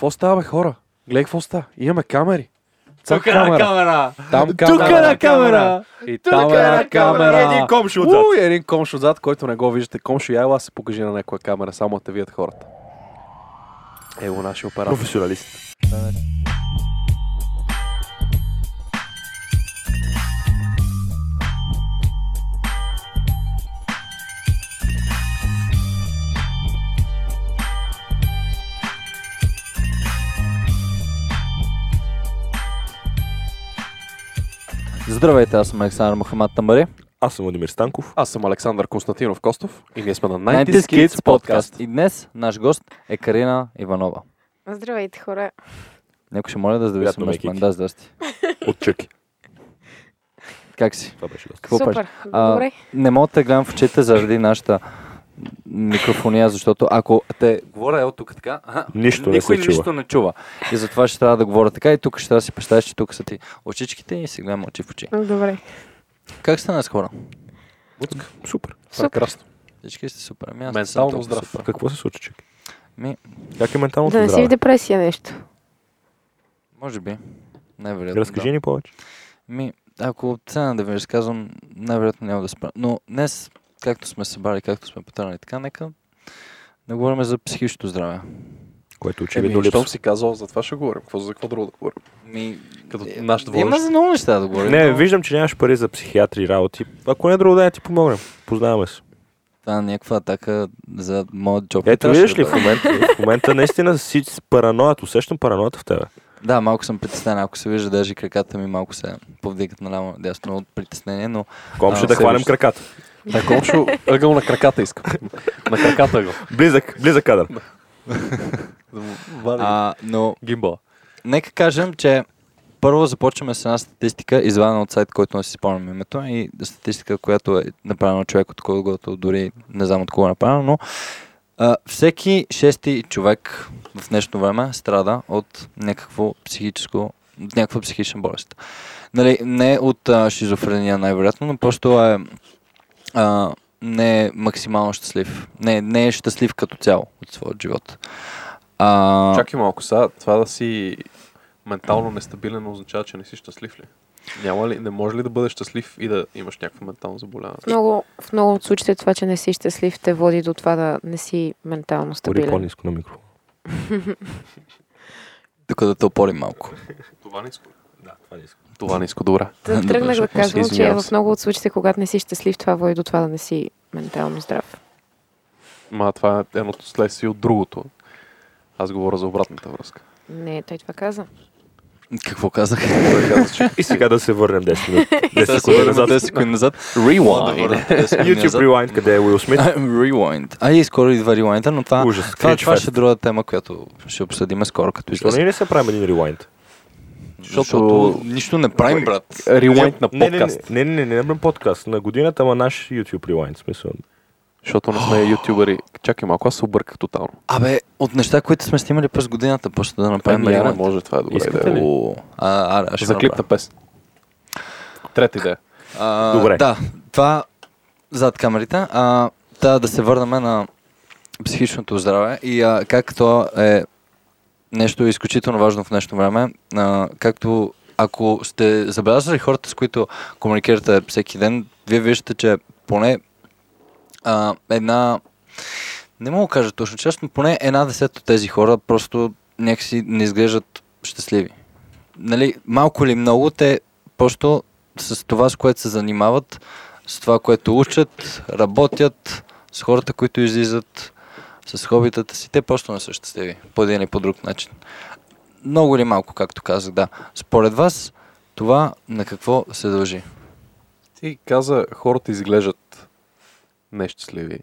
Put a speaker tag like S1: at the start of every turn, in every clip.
S1: Какво става, бе, хора? Гледай какво става. Имаме камери.
S2: Тук е на камера!
S1: Там
S2: Тук
S1: камера.
S2: е на камера!
S1: И
S2: Тук
S1: там
S2: е
S1: е
S2: на камера.
S1: камера.
S2: И един комши отзад.
S1: Уй, един комшо отзад, който не го виждате. Комшо, я ела се покажи на някоя камера, само да те видят хората. Ево нашия оператор.
S2: Професионалист.
S3: Здравейте, аз съм Александър Мохамад Тамбари.
S2: Аз съм Владимир Станков.
S1: Аз съм Александър Константинов Костов и ние сме на
S3: 90
S1: 90 Kids подкаст.
S3: И днес наш гост е Карина Иванова.
S4: Здравейте, хора.
S3: Някой ще моля да здрави
S2: Приятно
S3: мен.
S2: Кики.
S3: Да, здрасти.
S2: От Чъки.
S3: Как си?
S2: Това беше доста.
S3: Какво
S4: Супер.
S3: правиш? А,
S4: Добре.
S3: Не мога да те гледам в очите заради нашата микрофония, защото ако те говоря е от тук така, аха,
S2: Нищо не
S3: никой
S2: се чува.
S3: нищо не чува. И затова ще трябва да говоря така и тук ще трябва да си представиш, че тук са ти очичките и си гледам очи в очи.
S4: Добре.
S3: Как сте днес хора?
S1: Е
S4: Супер.
S1: красно.
S3: Всички сте супер. Ами аз не съм
S1: Ментално здрав.
S3: супер.
S2: Какво се случи, Чъки?
S3: Ми,
S2: Как е менталното
S4: Да не си
S2: здраве?
S4: в депресия нещо.
S3: може би. Най-вероятно.
S2: Разкажи
S3: да.
S2: ни повече.
S3: Ми, ако цена да ви разказвам, най-вероятно няма да спра. Но днес, както сме събрали, както сме потърнали така, нека да говорим за психичното здраве.
S2: Което
S1: Еми,
S2: очевидно
S1: щом
S2: липсва.
S1: си казал, за това ще говорим. Какво за какво друго да говорим?
S3: Ми,
S1: Като
S3: е,
S1: нашата
S3: Има за много неща да говорим.
S2: Не,
S3: но
S2: виждам, че нямаш пари за психиатри и работи. Ако не е друго да я ти помогнем. Познаваме се.
S3: Това е някаква атака за моят джоб.
S2: Ето виждаш
S3: да
S2: ли, в момента, в момента наистина си с параноят. Усещам параноята в тебе.
S3: Да, малко съм притеснен. Ако се вижда, даже краката ми малко се повдигат наляво надясно от притеснение, но
S2: Ком ще да
S1: се вижда.
S2: краката.
S1: Да, комшо, ъгъл на краката искам. на краката ъгъл.
S2: Близък, близък кадър.
S3: А, но
S1: Гимбала.
S3: Нека кажем, че първо започваме с една статистика, извадена от сайт, който не си спомням името, и статистика, която е направена от човек, от когото дори не знам от кого е направена, но а, всеки шести човек в днешно време страда от някакво психическо, от някаква психична болест. Нали, не от а, шизофрения най-вероятно, но просто е а, не е максимално щастлив. Не, не е щастлив като цяло от своят живот. А,
S1: Чакай малко сега, това да си ментално нестабилен означава, че не си щастлив ли? Няма ли, не може ли да бъдеш щастлив и да имаш някакво ментално заболяване?
S4: В много, в много от случаите това, че не си щастлив, те води до това да не си ментално
S2: Пори
S4: стабилен.
S2: по-низко на микрофон.
S3: тук да те опорим малко.
S1: Това не искам.
S2: Да, това не искам.
S1: Това не искам. Добре.
S3: Добре,
S4: тръгнах да казвам, че в много от случаите, когато не си щастлив, това води до това да не си ментално здрав.
S1: Ма това е едното следствие от другото. Аз говоря за обратната връзка.
S4: Не, той това каза.
S3: Какво казах?
S2: И сега да се върнем 10 минути. 10
S3: Да се
S2: секунди назад.
S3: 10 секунди назад.
S1: Rewind.
S2: YouTube Rewind, къде е Уил Смит.
S3: Rewind. А и скоро идва Rewind, но това,
S2: Ужас.
S3: това,
S2: Cringe
S3: това
S2: Fest.
S3: ще е друга тема, която ще обсъдим скоро, като
S2: Защо не, не се правим един ревайнд?
S3: Защото нищо не правим, брат.
S1: Rewind на
S2: Не, не,
S1: подкаст.
S2: не, не, не, не, не, на подкаст. На годината, ама наш YouTube в Смисъл.
S1: Защото не сме ютубъри. Чакай малко, аз се обърках тотално.
S3: Абе, от неща, които сме снимали през годината, просто да направим
S1: Ами, не може, това е добре
S2: Искате
S1: идея.
S2: ли?
S3: О, А, а, ще
S1: За
S3: направя.
S1: клипна песен. Трета идея.
S3: А,
S2: Добре.
S3: Да, това зад камерите. А, да, да се върнем на психичното здраве и а, как то е нещо изключително важно в днешно време. А, както ако сте забелязали хората, с които комуникирате всеки ден, вие виждате, че поне а, една не мога да кажа точно част, но поне една десет от тези хора просто някакси не изглеждат щастливи. Нали, малко или много, те просто с това, с което се занимават, с това, което учат, работят, с хората, които излизат, с хобитата си, те просто не са щастливи, по един или по друг начин. Много или малко, както казах, да. Според вас, това на какво се дължи?
S1: Ти каза, хората изглеждат нещастливи.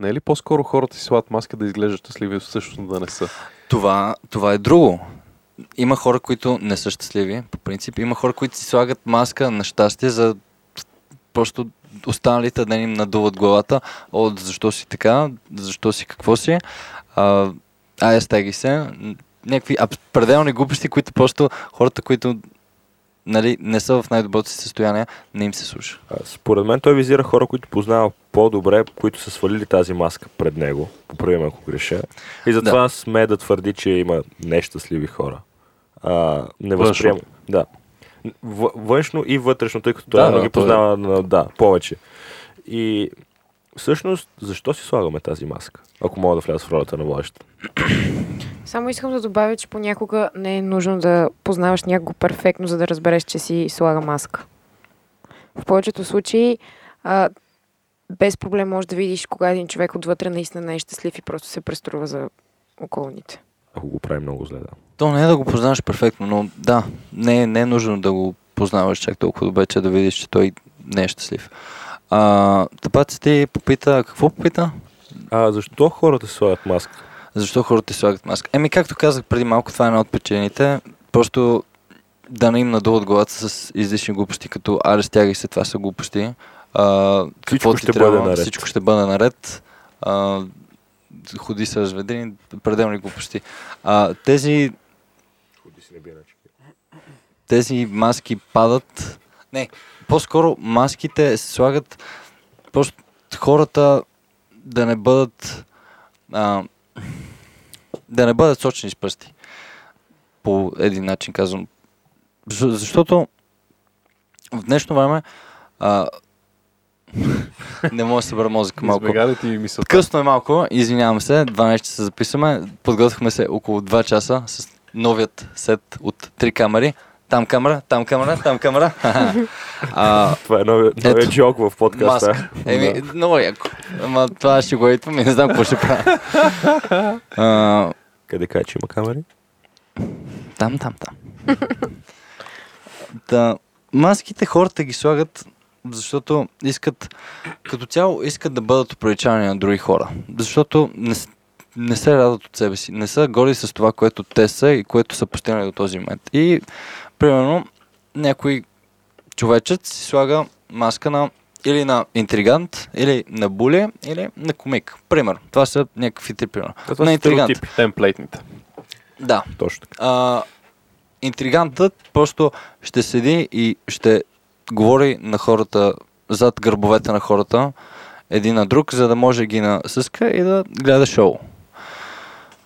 S1: Не е ли по-скоро хората си слагат маска да изглеждат щастливи, всъщност да не са?
S3: Това, това е друго. Има хора, които не са щастливи, по принцип. Има хора, които си слагат маска на щастие, за просто останалите да им надуват главата. О, защо си така? Защо си какво си? А, ай, стеги се. Някакви пределни глупости, които просто хората, които нали, не са в най-доброто си състояние, не им се слуша.
S2: Според мен той визира хора, които познава по-добре, които са свалили тази маска пред него, поправим ако греша. И затова
S3: Да.
S2: сме да твърди, че има нещастливи хора. А, не
S1: Външно.
S2: възприема. Да. Външно и вътрешно, тъй като той
S1: Да,
S2: да,
S1: да,
S2: ги
S1: той е-
S2: познава на, да, повече. И всъщност, защо си слагаме тази маска? Ако мога да вляза в ролята на водещата.
S4: Само искам да добавя, че понякога не е нужно да познаваш някого перфектно, за да разбереш, че си слага маска. В повечето случаи а, без проблем можеш да видиш кога един човек отвътре наистина не е щастлив и просто се преструва за околните.
S2: Ако го прави много зле, да.
S3: То не е да го познаваш перфектно, но да, не, не е нужно да го познаваш чак толкова добре, че да видиш, че той не е щастлив. А, Тапаци ти попита, какво попита?
S2: А защо хората слагат маска?
S3: Защо хората слагат маска? Еми, както казах преди малко, това е една от причините. Просто да не им надуват главата с излишни глупости, като аре стягай се, това са глупости. А, какво ти трябва? Всичко ще бъде наред. А, ходи с ведрини, пределни глупости. А, тези,
S2: Ходи си не би иначе.
S3: Тези маски падат. Не, по-скоро маските се слагат просто хората да не бъдат а, да не бъдат сочени с пръсти. По един начин казвам. Защо- Защото в днешно време а, не мога да събера мозъка малко. Късно е малко, извинявам се, 12 часа записваме. Подготвихме се около 2 часа с новият сет от три камери. Там камера, там камера, там камера. а,
S2: Това е новия, новия джок в подкаста.
S3: Еми, много яко. Ама това ще го идвам и не знам какво ще правя. а,
S2: Къде каже, че има камери?
S3: Там, там, там. да, маските хората ги слагат, защото искат, като цяло искат да бъдат оприличавани на други хора. Защото не, не се радват от себе си, не са гори с това, което те са и което са постигнали до този момент. И, примерно, някой човечец си слага маска на или на интригант, или на буле, или на комик. Пример. Това са някакви три примера.
S2: Това
S3: На интригант.
S2: стереотипи.
S1: Темплейтните.
S3: Да,
S2: Точно така.
S3: а, интригантът просто ще седи и ще говори на хората, зад гърбовете на хората, един на друг, за да може да ги насъска и да гледа шоу.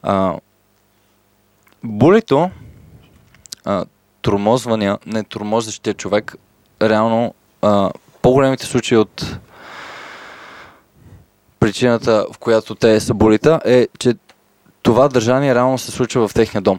S3: А, булито, а, тормозвания, не тормозещия човек, реално а, по-големите случаи от причината, в която те са булита, е, че това държание реално се случва в техния дом.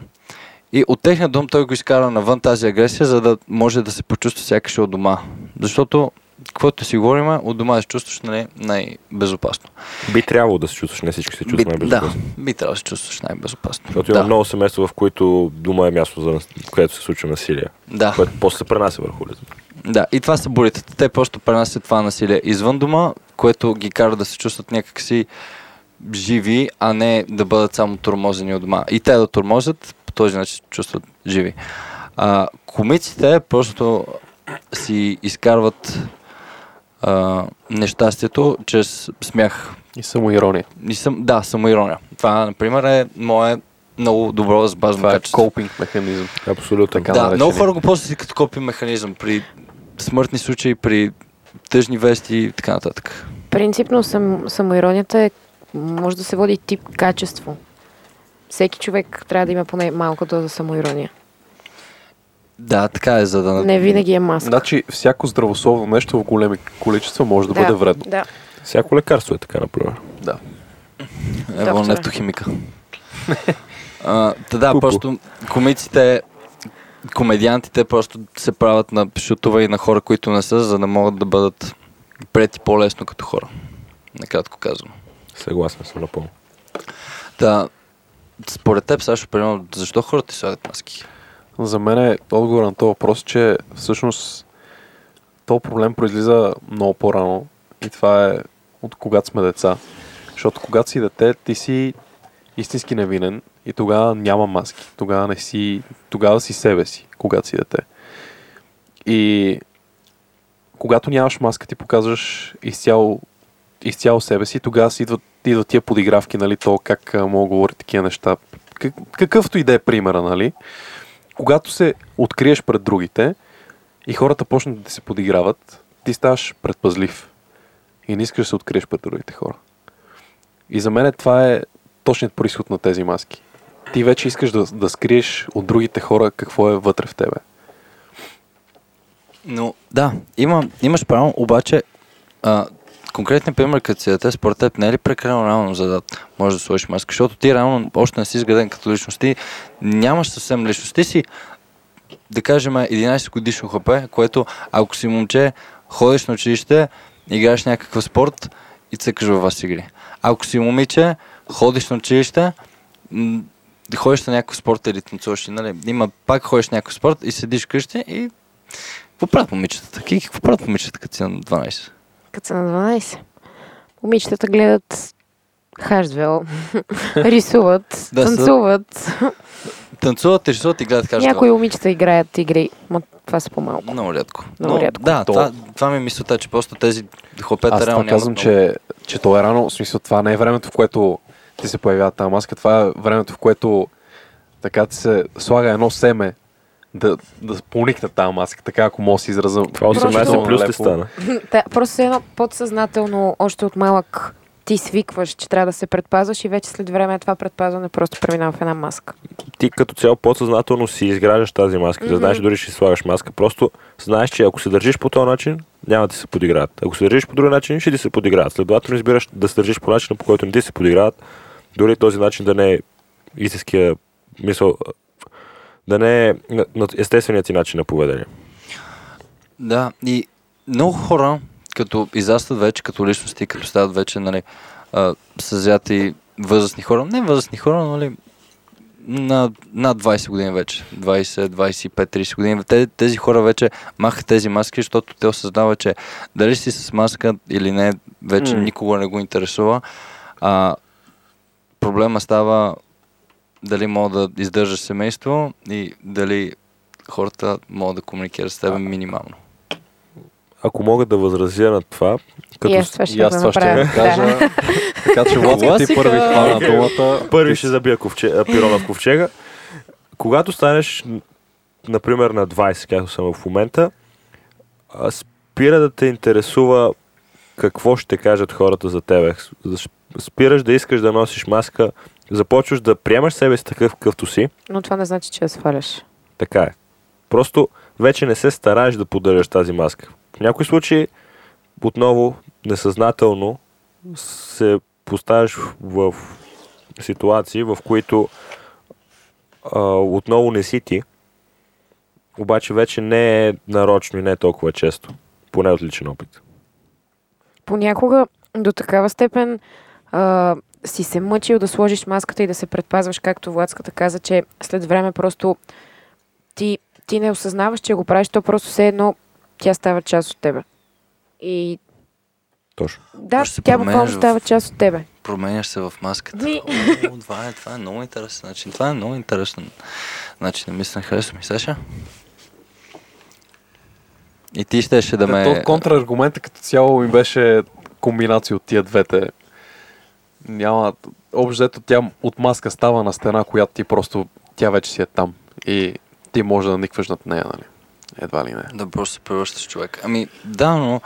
S3: И от техния дом той го изкара навън тази агресия, за да може да се почувства сякаш от дома. Защото, каквото си говорим, от дома да се чувстваш нали, най-безопасно.
S2: Би трябвало да се чувстваш, не всички се чувстват
S3: би, да,
S2: най-безопасно.
S3: би трябвало да се чувстваш най-безопасно.
S2: Защото
S3: да,
S2: има много семейства, в които дома е място, за, което се случва насилие,
S3: да,
S2: което после се пренася върху лицето.
S3: да. И това са буритата. Те просто пренасят това насилие извън дома, което ги кара да се чувстват някакси живи, а не да бъдат само тормозени от дома. И те да тормозят, по този начин се чувстват живи. А, комиците просто си изкарват а, нещастието чрез смях.
S1: И самоирония.
S3: И съм, да, самоирония. Това, например, е мое много добро запазно
S1: Това е
S3: качество.
S1: копинг механизъм.
S2: Абсолютно.
S1: Така
S3: да,
S1: наречени.
S3: много хора го ползват като копи механизъм при смъртни случаи, при тъжни вести и така нататък.
S4: Принципно сам, самоиронията е, може да се води тип качество. Всеки човек трябва да има поне малко доза самоирония.
S3: Да, така е, за да...
S4: Не винаги е маска.
S1: Значи, всяко здравословно нещо в големи количества може да, бъде вредно.
S4: Да.
S2: Всяко лекарство е така, например.
S1: Да.
S3: Ево
S4: Доктора.
S3: нефтохимика. а, та да, просто комиците, комедиантите просто се правят на шутове и на хора, които не са, за да могат да бъдат прети по-лесно като хора. Накратко казвам.
S2: Съгласен съм напълно.
S3: Да, според теб, Сашо, примерно, защо хората слагат маски?
S1: За мен е отговор на този въпрос, че всъщност този проблем произлиза много по-рано и това е от когато сме деца. Защото когато си дете, ти си истински невинен и тогава няма маски. Тогава не си, тогава си себе си, когато си дете. И когато нямаш маска, ти показваш изцяло, изцяло себе си, тогава си идват, идват тия подигравки, нали, то как мога да говори такива неща. Как, какъвто и да е примера, нали? Когато се откриеш пред другите, и хората почнат да се подиграват, ти ставаш предпазлив и не искаш да се откриеш пред другите хора. И за мен това е точният происход на тези маски. Ти вече искаш да, да скриеш от другите хора какво е вътре в тебе.
S3: Но да, има, имаш право, обаче а, конкретен пример, като си дете, според теб не е ли прекалено рано за да можеш да сложиш маска? Защото ти реално още не си изграден като личност. Ти нямаш съвсем личност. Ти си, да кажем, 11 годишно хлапе, което ако си момче, ходиш на училище, играеш някакъв спорт и цъкаш във вас игри. Ако си момиче, ходиш на училище, м- ходиш на някакъв спорт или танцуваш, нали? Има пак ходиш на някакъв спорт и седиш вкъщи и какво правят момичетата? Ки, какво правят момичетата, като си на 12?
S4: Като са на 12. Момичетата гледат Хашвел, рисуват, танцуват.
S3: Танцуват, рисуват и гледат кажа.
S4: Някои момичета играят игри, но това са по-малко.
S3: Много рядко.
S4: Много
S3: Но,
S4: рядко.
S3: Да,
S1: То-
S3: това, това ми е мисълта, че просто тези хлопета
S1: Аз
S3: реално
S1: това казвам,
S3: много.
S1: че, че то е рано. В смисъл, това не е времето, в което ти се появява тази маска. Това е времето, в което така ти се слага едно семе да, да поникне тази маска, така ако мога да си израза.
S2: Това 18 плюс ли стана?
S4: Да, просто едно подсъзнателно, още от малък ти свикваш, че трябва да се предпазваш и вече след време това предпазване просто преминава в една маска.
S2: Ти като цяло подсъзнателно си изграждаш тази маска. Да
S4: Мгм.
S2: знаеш дори ще слагаш маска. Просто знаеш, че ако се държиш по този начин, няма да ти се подиграват. Ако се държиш по друг начин, ще ти се подиграват. Следователно избираш да се държиш по начина, по който не ти се подиграват. Дори този начин да не е истинския мисъл, да не е естественият ти начин на поведение.
S3: Да, и много хора, като израстат вече като личности, като стават вече, нали, съзяти възрастни хора, не възрастни хора, нали, на, над 20 години вече, 20, 25, 30 години, те, тези хора вече махат тези маски, защото те осъзнават, че дали си с маска или не, вече
S1: М.
S3: никога не го интересува. А, проблема става дали мога да издържаш семейство и дали хората могат да комуникират с теб минимално.
S2: Ако мога да възразя на това, като
S4: и аз това ще
S1: И аз това ще
S4: направя.
S1: го кажа. така че Владко ти първи хвана думата.
S2: Първи ще забия ковче, пирона в ковчега. Когато станеш, например, на 20, както съм в момента, спира да те интересува какво ще кажат хората за тебе. Спираш да искаш да носиш маска, започваш да приемаш себе си такъв какъвто си.
S4: Но това не значи, че я сваляш.
S2: Така е. Просто вече не се стараеш да поддържаш тази маска. В някои случаи, отново, несъзнателно се поставяш в ситуации, в които а, отново не си ти, обаче вече не е нарочно и не е толкова често. Поне от личен опит.
S4: Понякога до такава степен а, си се мъчил да сложиш маската и да се предпазваш, както Владската каза, че след време просто ти, ти не осъзнаваш, че го правиш, то просто все едно тя става част от тебе. И
S2: Точно.
S4: да,
S3: се
S4: тя буквално
S3: в-
S4: става част от тебе.
S3: променяш се в маската.
S4: Ми.
S3: О, това, е, това е много интересен начин. Това е много интересен начин на мислене. Харесва ми, Саша. И ти щеше да ме...
S1: То контраргумента като цяло ми беше комбинация от тия двете. Няма... Общо взето тя от маска става на стена, която ти просто... Тя вече си е там. И ти може да никваш над нея, нали? Едва ли не.
S3: Да просто се превръщаш човек. Ами, да, но...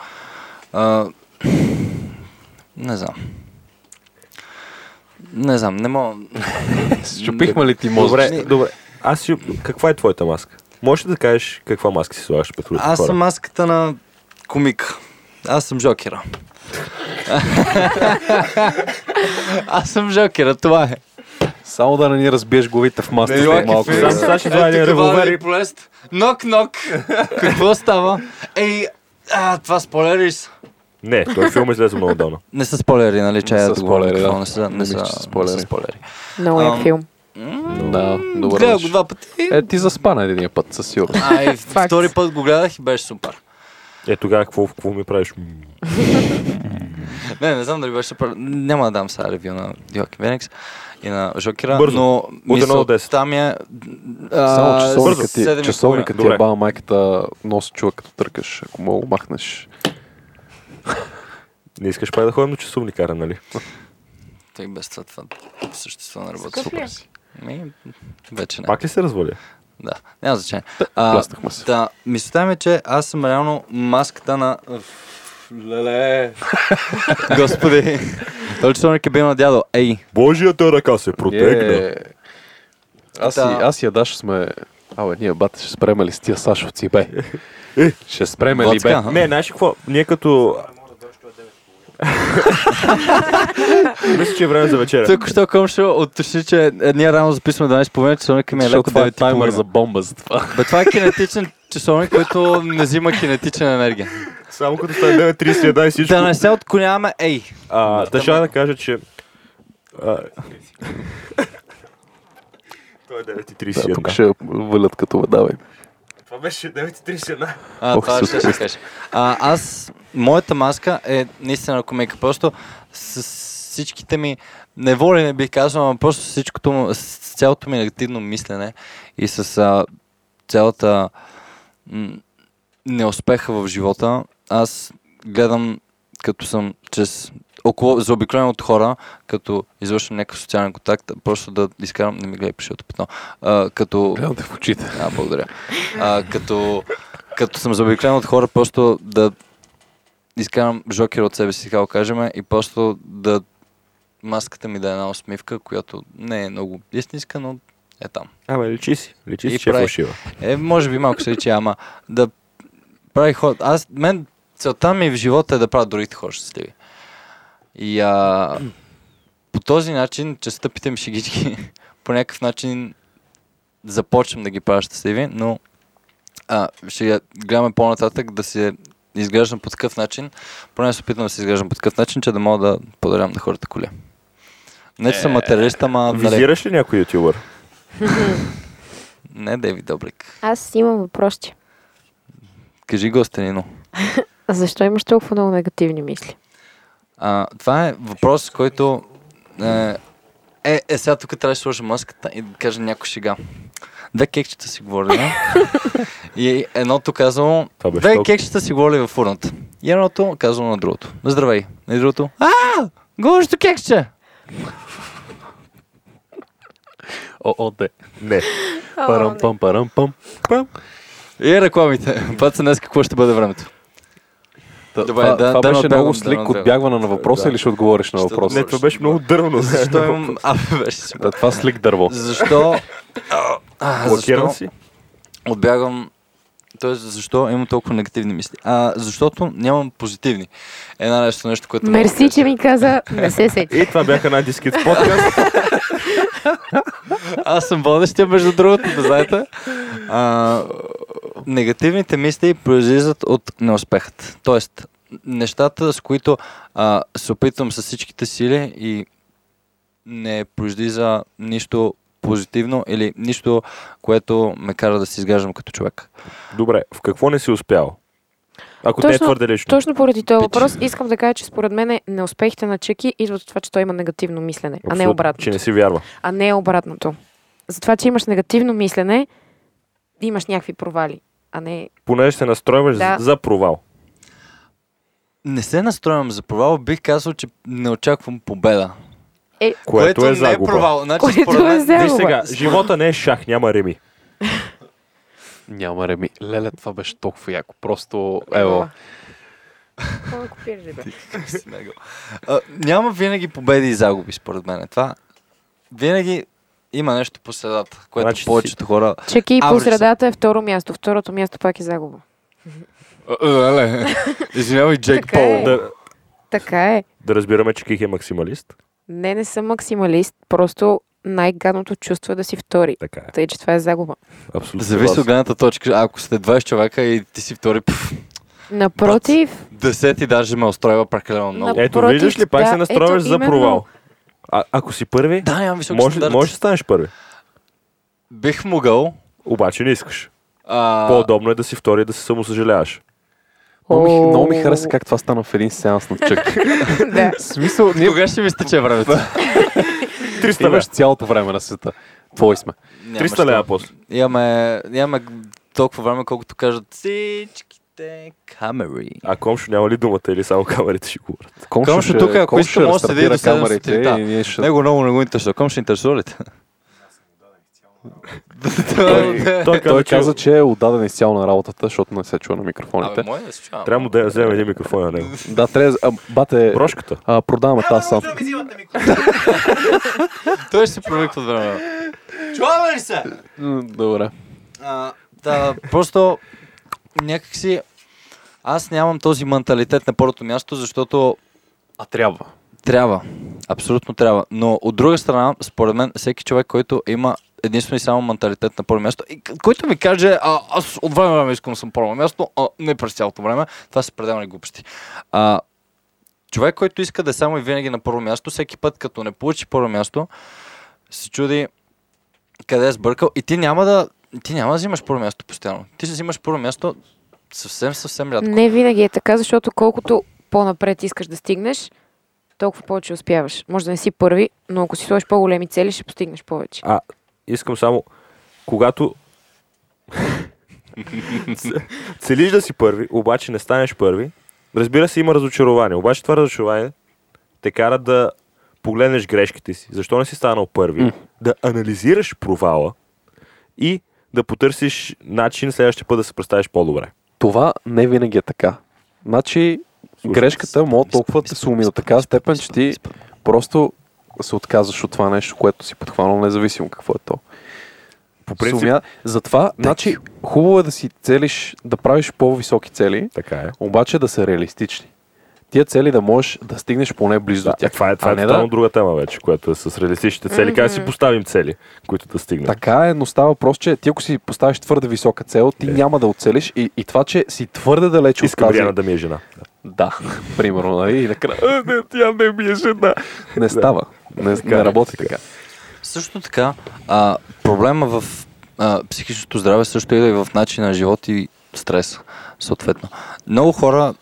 S3: А, не знам. Не знам, не мога...
S1: Щупихме ли ти мозък?
S2: Добре, добре. Аз. Каква е твоята маска? Можеш ли да кажеш каква маска си слагаш пред
S3: Аз
S2: хора?
S3: съм маската на комик. Аз съм Жокера. Аз съм Жокера, това е.
S1: Само да не ни разбиеш главите в маста.
S3: Милаки
S1: малко.
S2: Сам сега ще това е
S3: Ето
S2: револвер
S3: това
S2: и
S3: е болест. Нок, нок. Какво става? Ей, а, това спойлери са?
S2: Не, този филм излезе много давно.
S3: Не са спойлери, нали? Че
S1: Не са спойлери, да.
S3: Не са, не
S1: Не
S3: не
S1: спойлери.
S4: Много е филм.
S1: Да, добър
S3: Гледах го два пъти.
S1: Е, ти заспа на един път, със сигурност.
S3: Ай,
S4: Факт.
S3: втори път го гледах и беше супер.
S2: Е, тогава какво, какво ми правиш?
S3: Не, не знам дали беше супер. Няма да дам сега ревю на Йоки Веникс и на Жокера,
S2: Бързо.
S3: но
S2: десет.
S3: там е...
S1: Само часовника
S2: бързо.
S1: ти, часовника ти е баба майката носи чува като търкаш. Ако мога го махнеш.
S2: Не искаш пак да ходим до часовникара, нали?
S3: Той без това, това същество не работи.
S4: Какъв ли е?
S3: Ми, вече не.
S2: Пак ли се разваля?
S3: Да, няма значение.
S1: Пласнахме се.
S3: да, мисълта ми е, че аз съм реално маската на... Леле! Господи! Той Соник е бил на дядо. Ей!
S2: Божията ръка се протегна.
S1: Е, Аз,
S3: Да.
S1: и, аз и Ядаш сме... Абе, ние бате ще спреме ли с тия Сашовци, бе? Ще спреме ли, бе?
S2: Не, знаеш какво? Ние като... Мисля, че е време за вечеря.
S3: Тук що Комшо уточни, че е, ние рано записваме 12.30, часовник ми е леко
S1: това е
S3: 9.30.
S1: таймер за бомба за това.
S3: Бе, това е кинетичен часовник, който не взима кинетична енергия.
S2: Само като стане 9.31 и всичко.
S3: Да не се отклоняваме, ей!
S2: А, да, ще да кажа, че... Той е
S1: Да,
S2: 9.31.
S1: тук ще валят като вода, бе.
S2: Това беше 9.31.
S3: А,
S1: Ох,
S3: това ще се каже. А, аз, моята маска е наистина комика. Просто с всичките ми неволи не бих казал, ама просто с всичкото, с цялото ми негативно мислене и с а, цялата м- неуспеха в живота, аз гледам като съм чрез около, заобиколен от хора, като извършвам някакъв социален контакт, просто да изкарам, не ми гледай пишето петно, а, като
S1: Гледам те в очите.
S3: а, благодаря. А, като, като съм заобиколен от хора, просто да изкарам жокер от себе си, така го кажем, и просто да маската ми да е една усмивка, която не е много истинска, но е там.
S2: Абе, личи си. Личи си, че е
S3: прави.
S2: фалшива.
S3: Е, може би малко се личи, ама да прави хора. Аз, мен, целта ми в живота е да правя другите хора щастливи. И а, по този начин, че стъпите ми шегички, по някакъв начин започвам да ги правя щастливи, но а, ще гледаме по-нататък да се изглеждам по такъв начин, поне се опитвам да се изглеждам по такъв начин, че да мога да подарям на хората коли. Не, че съм материалист, ама нали,
S2: Визираш ли някой ютубър?
S3: не Дейвид Добрик.
S4: Аз имам въпросче.
S3: Кажи го, Станино.
S4: Защо имаш толкова много негативни мисли?
S3: А, това е въпрос, който е, е, е сега тук трябва да сложа маската и да кажа някой шега. Две кекчета си говорили? И едното казало, две кекчета си говорили в урната. И едното казало на другото. Здравей. И другото, а, горещо кекче.
S1: О, о, де.
S2: Не.
S1: Парам, пам, парам, пам. пам.
S3: И рекламите. Пат днес какво ще бъде времето.
S1: Та-
S3: Добре,
S1: това,
S3: да-
S1: това
S3: да
S1: беше
S3: надбягвам,
S1: много
S3: да
S1: слик
S3: надбягвам.
S1: отбягване на въпроса
S2: Да.
S1: или ще отговориш на въпроса?
S2: Не, това беше много дървно.
S3: Защо имам... А, беше си.
S1: Да, това слик дърво.
S3: Защо... А, защо...
S2: си?
S3: отбягвам. Тоест, защо имам толкова негативни мисли? А, защото нямам позитивни. Една нещо, нещо, което... да
S4: Мерси, че ми каза, не се сети.
S2: И това бяха най-дискит подкаст.
S3: Аз съм водещия, между другото, да знаете. А, негативните мисли произлизат от неуспехът. Тоест, нещата, с които а, се опитвам с всичките сили и не произлиза нищо позитивно или нищо, което ме кара да се изграждам като човек.
S2: Добре, в какво не си успял? Ако не е
S4: Точно-
S2: твърде лично.
S4: Точно поради този въпрос искам да кажа, че според мен неуспехите на Чеки идват от това, че той има негативно мислене, а не
S2: Абсолютно,
S4: обратното.
S2: Че не си вярва.
S4: А не обратното. Затова, че имаш негативно мислене, имаш някакви провали, а не...
S2: Понеже се настройваш
S4: Да.
S2: за провал.
S3: Не се настроявам за провал, бих казал, че не очаквам победа.
S4: Е,
S2: Което, е
S3: не е
S2: загуба.
S3: провал. Значи,
S4: Което
S3: според
S4: е
S3: мен,
S4: загуба.
S2: Виж сега, живота не е шах, няма реми.
S1: Няма реми. Леле, това беше толкова яко. Просто, ево.
S3: Няма винаги победи и загуби, според мен. Това винаги има нещо по средата, което
S2: Значи си-
S3: повечето хора...
S4: Чеки по средата е второ място. Второто място пак е загуба.
S3: Леле, извинявай, Джейк
S4: Така е.
S3: Пол.
S2: Да,
S4: Така е.
S2: да разбираме, че Ких е максималист.
S4: Не, не съм максималист, просто най-гадното чувство е да си втори.
S2: Така е.
S4: Тъй, че това е загуба.
S2: Абсолютно.
S3: Зависи от гледната точка. Ако сте 20 човека и ти си втори, пф,
S4: Напротив,
S3: десети даже ме устройва прекалено много.
S4: На-
S2: Ето, виждаш ли, пак
S4: да,
S2: се настройваш
S4: ето
S2: за
S4: именно.
S2: провал. А, ако си първи,
S3: Да, нямам висок
S2: може,
S3: стандарт.
S2: може да станеш първи.
S3: Бих могъл.
S2: Обаче не искаш.
S3: А...
S2: По-удобно е да си втори и да се самосъжаляваш.
S1: Много ми, много ми хареса как това стана в един сеанс на чък.
S4: да.
S1: Смисъл, ние
S3: Кога ще ми стече времето?
S2: 300
S1: имаш цялото време на света. Твои сме.
S3: Няма
S2: 300
S3: що.
S2: лева после.
S3: Имаме, имаме толкова време, колкото кажат всичките камери.
S2: А Комшо няма ли думата или само камерите ще говорят?
S3: Комшо тук, ако
S1: Комшо
S3: иска,
S1: ще
S3: може да седи
S1: рестартира
S3: до седем
S1: камерите
S3: сутринта.
S1: и ние ще...
S3: Него много не го интересува. Ком ще интересува ли те?
S2: Той, той каза,
S1: Той
S2: че
S1: каза, че е отдаден изцяло на работата, защото не се чува на микрофоните.
S3: Се
S2: трябва му да вземе един микрофон на него.
S1: Да, трябва. а, Бате,
S2: Брошката.
S1: а, продаваме тази сам.
S3: Той ще се провиква време. Чуваме ли се?
S1: Добре.
S3: А, да, просто някакси аз нямам този менталитет на първото място, защото
S1: А трябва.
S3: трябва. Абсолютно трябва. Но от друга страна, според мен, всеки човек, който има единствено и само менталитет на първо място, и който ми каже, а, аз от време време искам да съм първо място, а не през цялото време, това са пределни глупости. А, човек, който иска да е само и винаги на първо място, всеки път, като не получи първо място, се чуди къде е сбъркал и ти няма да, ти няма да взимаш първо място постоянно. Ти ще взимаш първо място съвсем, съвсем рядко.
S4: Не винаги е така, защото колкото по-напред искаш да стигнеш, толкова повече успяваш. Може да не си първи, но ако си сложиш по-големи цели, ще постигнеш повече.
S2: А, искам само, когато целиш да си първи, обаче не станеш първи, разбира се, има разочарование. Обаче това разочарование те кара да погледнеш грешките си. Защо не си станал първи?
S1: М.
S2: Да анализираш провала и да потърсиш начин следващия път да се представиш по-добре.
S1: Това не винаги е така. Значи, грешката може толкова да те се уми до така степен, че ти просто се отказваш от това нещо, което си подхванал, независимо какво е то.
S2: По принцип,
S1: Сумя... Затова, значи, хубаво е да си целиш, да правиш по-високи цели,
S2: така е.
S1: обаче да са реалистични. Тия цели да можеш да стигнеш поне близо
S2: Да,
S1: до тях.
S2: това е, това
S1: а
S2: е тотално
S1: да,
S2: друга тема вече, която е с реалистичните цели. Как да си поставим цели, които да стигнем.
S1: Така е, но става въпрос, че ти ако си поставиш твърде висока цел, ти
S2: Е.
S1: няма да оцелиш и, и това, че си твърде далеч от
S2: Искам
S1: тази...
S2: Бриана да ми е жена.
S1: Да, примерно, нали? И накрая, «А, не, тя не ми е жена. Не става. Не,
S2: е,
S1: не работи
S2: така.
S1: така.
S3: Също така, а, проблема в а, психичното здраве също е и в начина на живот и стрес, съответно. Много хора,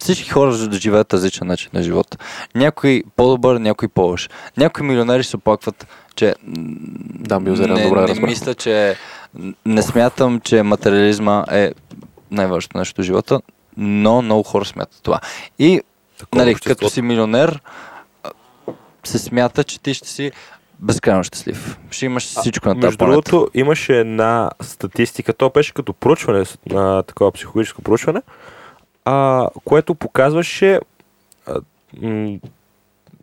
S3: всички хора живеят различен начин на живот. Някой по-добър, някой по-лош. Някои милионери се оплакват, че
S1: Да, Милзерян,
S3: не,
S1: добре
S3: не
S1: разбрах.
S3: мисля, че не смятам, че материализма е най-важното нещо в живота, но много хора смятат това. И
S2: Такова
S3: нали,
S2: обществото.
S3: като си милионер, а, се смята, че ти ще си безкрайно щастлив. Ще имаш всичко на тази
S2: Между
S3: планета.
S2: другото, имаше една статистика, то беше като проучване, на такова психологическо проучване, а, което показваше а,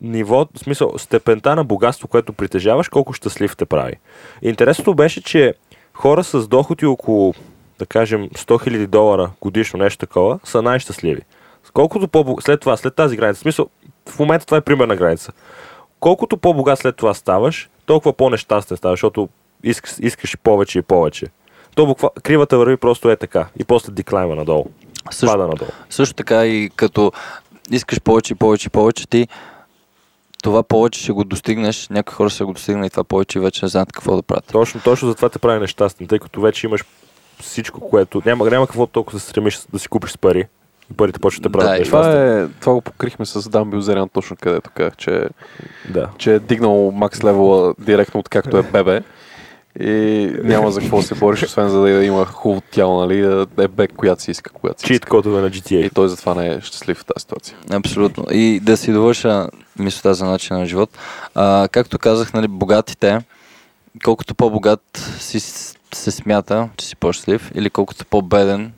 S2: ниво, в смисъл, степента на богатство, което притежаваш, колко щастлив те прави. Интересното беше, че хора с доходи около, да кажем, 100 000 долара годишно, нещо такова, са най-щастливи. Колкото по след това, след тази граница, в смисъл, в момента това е примерна граница. Колкото по-богат след това ставаш, толкова по-нещастен ставаш, защото искаш, искаш повече и повече. То буква, кривата върви просто е така. И после деклайва надолу.
S3: Също,
S2: Пада надолу.
S3: също така и като искаш повече и повече и повече, ти това повече ще го достигнеш, някои хора са го достигнали и това повече и вече не знаят какво да правят.
S2: Точно, точно затова те прави нещастен, тъй като вече имаш всичко, което... Няма, няма какво толкова да се стремиш да си купиш с пари. И парите почват да
S3: Да,
S2: правят нещастен.
S1: Това, е, това го покрихме с Дан Билзерян точно където казах, че,
S2: Да.
S1: че е дигнал макс левела директно от както е бебе. И няма за какво да се бориш, освен за да има хубаво тяло, нали, да е бек, която си иска, когато си
S2: Чит кодове на
S1: И
S2: GTA.
S1: той затова не е щастлив в тази ситуация.
S3: Абсолютно. И да си довърша мисълта за начин на живот. А, както казах, нали, богатите, колкото по-богат си се смята, че си по-щастлив, или колкото по-беден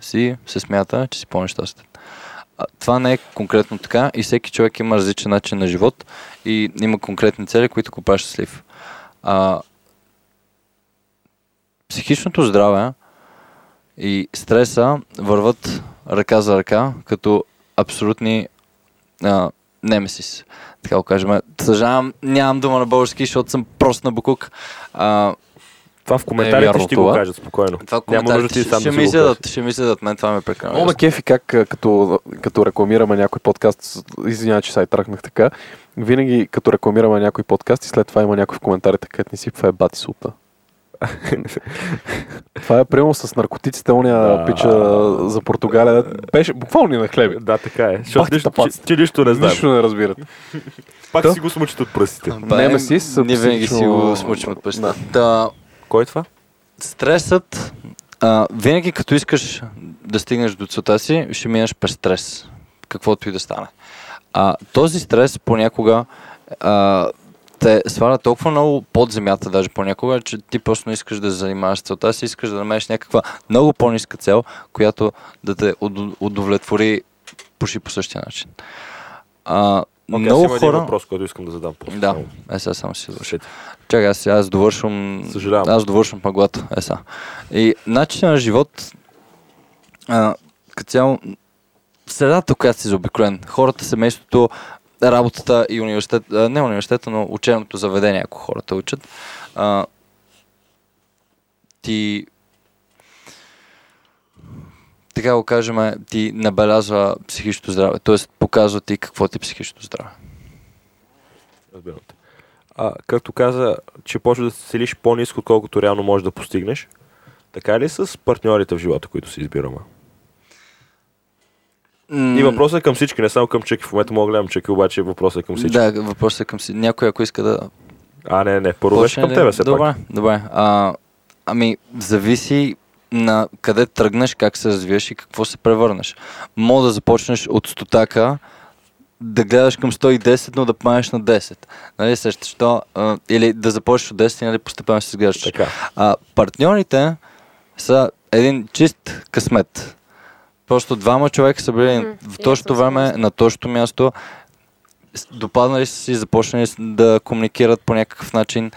S3: си се смята, че си по-нещастен. Това не е конкретно така и всеки човек има различен начин на живот и има конкретни цели, които го правят щастлив. А, психичното здраве и стреса върват ръка за ръка, като абсолютни а, немесис. Така го кажем. Съжалявам, нямам дума на български, защото съм просто на букук. А,
S2: Това в коментарите
S1: вярно
S2: ще
S1: това.
S2: го кажат спокойно.
S3: това
S2: Няма нужда ти сам
S3: ще
S2: да
S3: ми изядат,
S2: кажеш.
S3: ще ми изядат. Мен това ме е прекалено.
S1: Много ме кефи как като, като рекламираме някой подкаст, извинявай, че сайт тръгнах така, винаги като рекламираме някой подкаст и след това има някой в коментарите, където ни сипва е бати сута. това е примерно с наркотиците, ония
S2: Да.
S1: пича за Португалия. Беше буквално на хлеби.
S2: Да, така е. Защото
S1: ти
S2: нищо, не знаеш.
S1: Нищо не разбират.
S2: Пак си го смучат от пръстите.
S1: Немесис
S3: Ние винаги си го смучим от. Да.
S2: Кой е това?
S3: Стресът, а, винаги като искаш да стигнеш до целта си, ще минеш през стрес. Каквото и да стане. А, този стрес понякога а, те сваля толкова много под земята, даже понякога, че ти просто не искаш да занимаваш целта си, искаш да намериш някаква много по-ниска цел, която да те удо- удовлетвори почти по същия начин. А,
S2: Okay,
S3: много
S2: аз един
S3: хора...
S2: въпрос, който искам да задам. после.
S3: Да, е сега само си завърши. Чакай, аз, аз довършвам...
S2: Съжалявам.
S3: Аз довършвам мъглата. Е сега. И начин на живот, а, като цяло, средата, която си заобиколен, хората, семейството, работата и университет, не университета, но учебното заведение, ако хората учат, а, ти така го кажем, ти набелязва психичното здраве, т.е. показва ти какво ти е психичното здраве.
S2: Разбирам те. А, както каза, че почва да се целиш по-низко, отколкото реално можеш да постигнеш. Така ли е с партньорите в живота, които си избираме? И въпросът е към всички, не само към Чеки. В момента мога да гледам Чеки, обаче въпросът е към всички.
S3: Да, въпросът е към си. Някой, ако иска да
S2: А, не, не, първо беше към тебе все
S3: добре,
S2: пак.
S3: Добре, а, ами зависи на къде тръгнеш, как се развиеш и какво се превърнеш. Мога да започнеш от стотака, да гледаш към 110, но да панеш на 10. Нали, то? А, или да започнеш от 10 и нали, постепенно се изглеждаш.
S2: Така.
S3: А партньорите са един чист късмет. Просто двама човека са били
S4: Мгм,
S3: в точното време, на точното място, допаднали са си, започнали да комуникират по някакъв начин,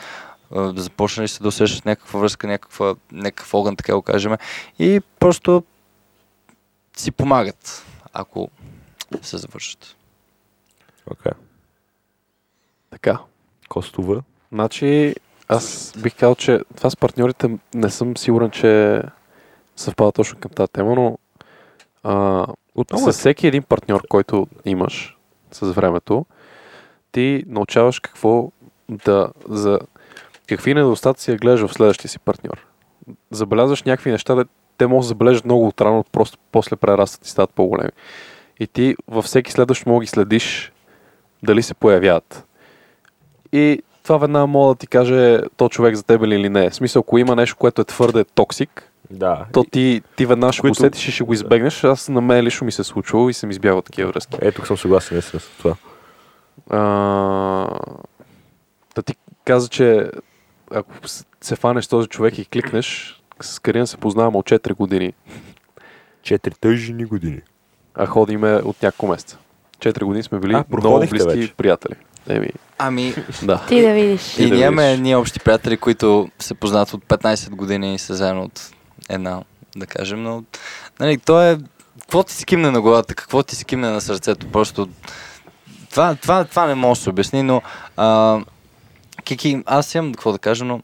S3: започнали са да усещат някаква връзка, някаква, някакъв огън, така го кажем. И просто си помагат, ако се завършат.
S2: Окей.
S1: Така.
S2: Костова.
S1: Значи, аз бих казал, че това с партньорите не съм сигурен, че съвпада точно към тази тема, но а,
S2: Отново е
S1: с всеки един партньор, който имаш с времето, ти научаваш какво да, за какви недостатъци я гледаш в следващия си партньор. Забелязваш някакви неща, да те могат да забележат много отрано, просто после прерастат и стават по-големи. И ти във всеки следващ мога ги следиш дали се появяват. И това веднага мога да ти каже то човек за теб ли или не. В смисъл, ако има нещо, което е твърде токсик,
S2: Да.
S1: то ти, ти ще
S2: Които-
S1: го усетиш и ще го избегнеш. Аз на мен лично ми се е случвало и съм избягал такива връзки.
S2: Ето, съм съгласен с това.
S1: А, да ти каза, че ако се фанеш този човек и кликнеш, с Карина се познаваме от 4 години,
S2: Четири тъжни години.
S1: а ходиме от няколко месеца. 4 години сме били
S2: А,
S1: много близки
S2: вече.
S1: приятели. Еми,
S3: Ами,
S1: да.
S4: Ти да видиш.
S1: Ти
S3: и
S1: да
S3: ние имаме ние общи приятели, които се познават от 15 години и са заедно от една, да кажем, но нали, то е какво ти си кимне на главата, какво ти си кимне на сърцето, просто това, това, това не може да се обясни, но а, Кики, аз имам какво да кажа, но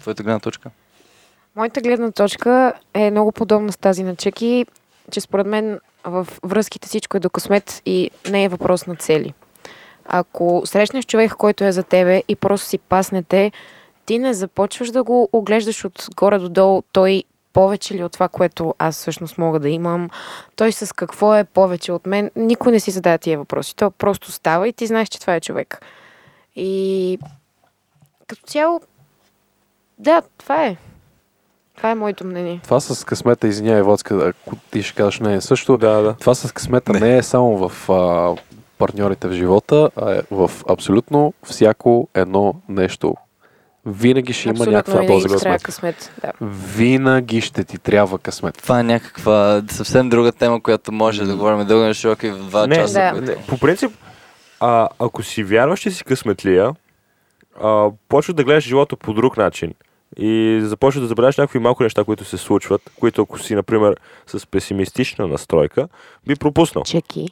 S3: твоята гледна точка?
S4: Моята гледна точка е много подобна с тази на Чеки, че според мен в връзките всичко е до късмет и не е въпрос на цели. Ако срещнеш човек, който е за тебе и просто си паснете, ти не започваш да го оглеждаш от горе до долу, той повече ли от това, което аз всъщност мога да имам, той с какво е повече от мен. Никой не си задава тия въпроси. То просто става и ти знаеш, че това е човек. И като цяло, да, това е. Това е моето мнение.
S1: Това с късмета, извинявай, Водска, ако ти ще кажеш не, също.
S2: Да, да.
S1: Това с късмета не, не е само в а, партньорите в живота, а е в абсолютно всяко едно нещо. Винаги ще има
S4: Абсолютно
S1: някаква
S4: винаги
S1: доза късмет.
S4: късмет. Да.
S1: Винаги ще ти трябва късмет.
S3: Това е някаква съвсем друга тема, която може да говорим дълго на широко и в два
S2: Не,
S3: часа.
S4: Да.
S2: не, по принцип, а, ако си вярваш, че си късметлия, а, почваш да гледаш живота по друг начин. И започваш да забравяш някакви малко неща, които се случват, които ако си, например, с песимистична настройка, би пропуснал.
S4: Чеки.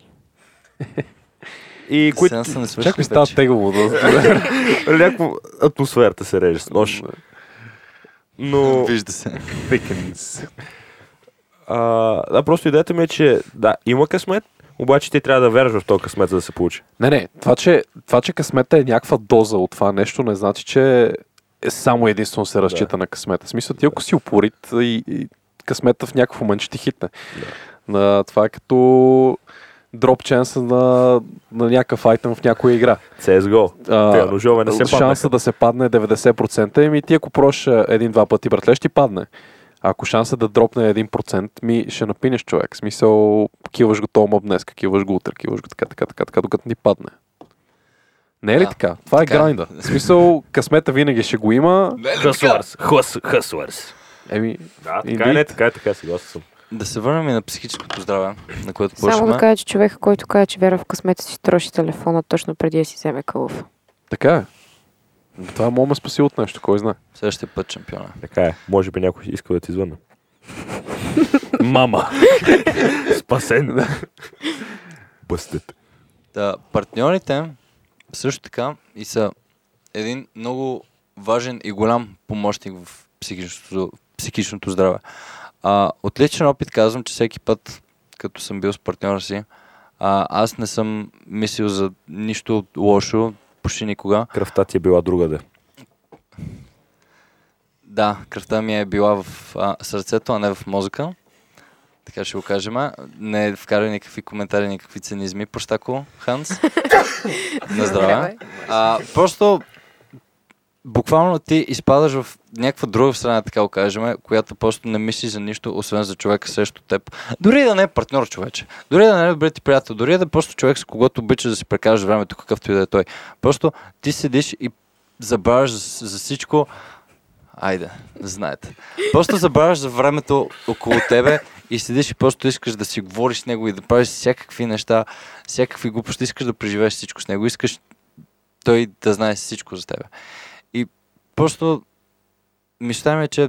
S2: И които...
S3: Сега свършили
S1: Чак ми става тегаво да...
S2: Някакво атмосферата се реже с нож. Но...
S3: Вижда се.
S2: А, да, просто идеята ми е, че да, има късмет, обаче ти трябва да вярваш в този късмет, за да се получи.
S1: Не, не, това че, това, че късмета е някаква доза от това нещо, не значи, че е само единствено се разчита на късмета. В смисъл, ти ако си упорит и, и късмета в някакъв момент ще ти хитне. На, това е като дроп чанса на, на някакъв айтъм в някоя игра.
S2: CSGO.
S1: А,
S2: Те ножове не се
S1: шанса да се падне е 90%, еми ти ако прош един-два пъти, братле, ще ти падне. А ако шанса да дропне 1%, ми ще напинеш човек. В смисъл, киваш го този моб днес, киваш го утре, киваш го така, така, така, така, докато ни падне. Не е ли
S3: Да.
S1: така? Това е
S3: Така е.
S1: грайнда. В смисъл, късмета винаги ще го има.
S2: Хъслърс. Хъс- Хъслърс.
S1: Еми,
S2: Да, така е, не, така е, така е, съгласен съм.
S3: Да се върнем и на психическото здраве, на което
S4: Само
S3: почваме.
S4: да кажа, че човека, който казва, че вяра в късмета си, троши телефона точно преди да си вземе кълъв.
S1: така е. Това може ме спаси от нещо, кой знае.
S3: Следващия път шампиона.
S2: Така е. Може би някой иска да ти звънне. Мама. Спасен. Бъстет.
S3: Да, партньорите също така и са един много важен и голям помощник в психичното, психичното здраве. А, от личен опит казвам, че всеки път, като съм бил с партньора си, а, аз не съм мислил за нищо лошо, почти никога.
S2: Кръвта ти е била другаде.
S3: Да, кръвта ми е била в а, сърцето, а не в мозъка. Така ще го кажем. Не вкарай никакви коментари, никакви цинизми. Прощако, Ханс. На здраве. А, просто буквално ти изпадаш в някаква друга страна, така го кажем, която просто не мисли за нищо, освен за човека срещу теб. Дори да не е партньор, човече. Дори да не е добре ти приятел. Дори да е просто човек, с когото обичаш да си прекараш времето, какъвто и да е той. Просто ти седиш и забравяш за, за всичко. Айде, знаете. Просто забравяш за времето около тебе и седиш и просто искаш да си говориш с него и да правиш всякакви неща, всякакви глупости. Искаш да преживееш всичко с него. Искаш той да знае всичко за тебе. Просто мечта ми е, че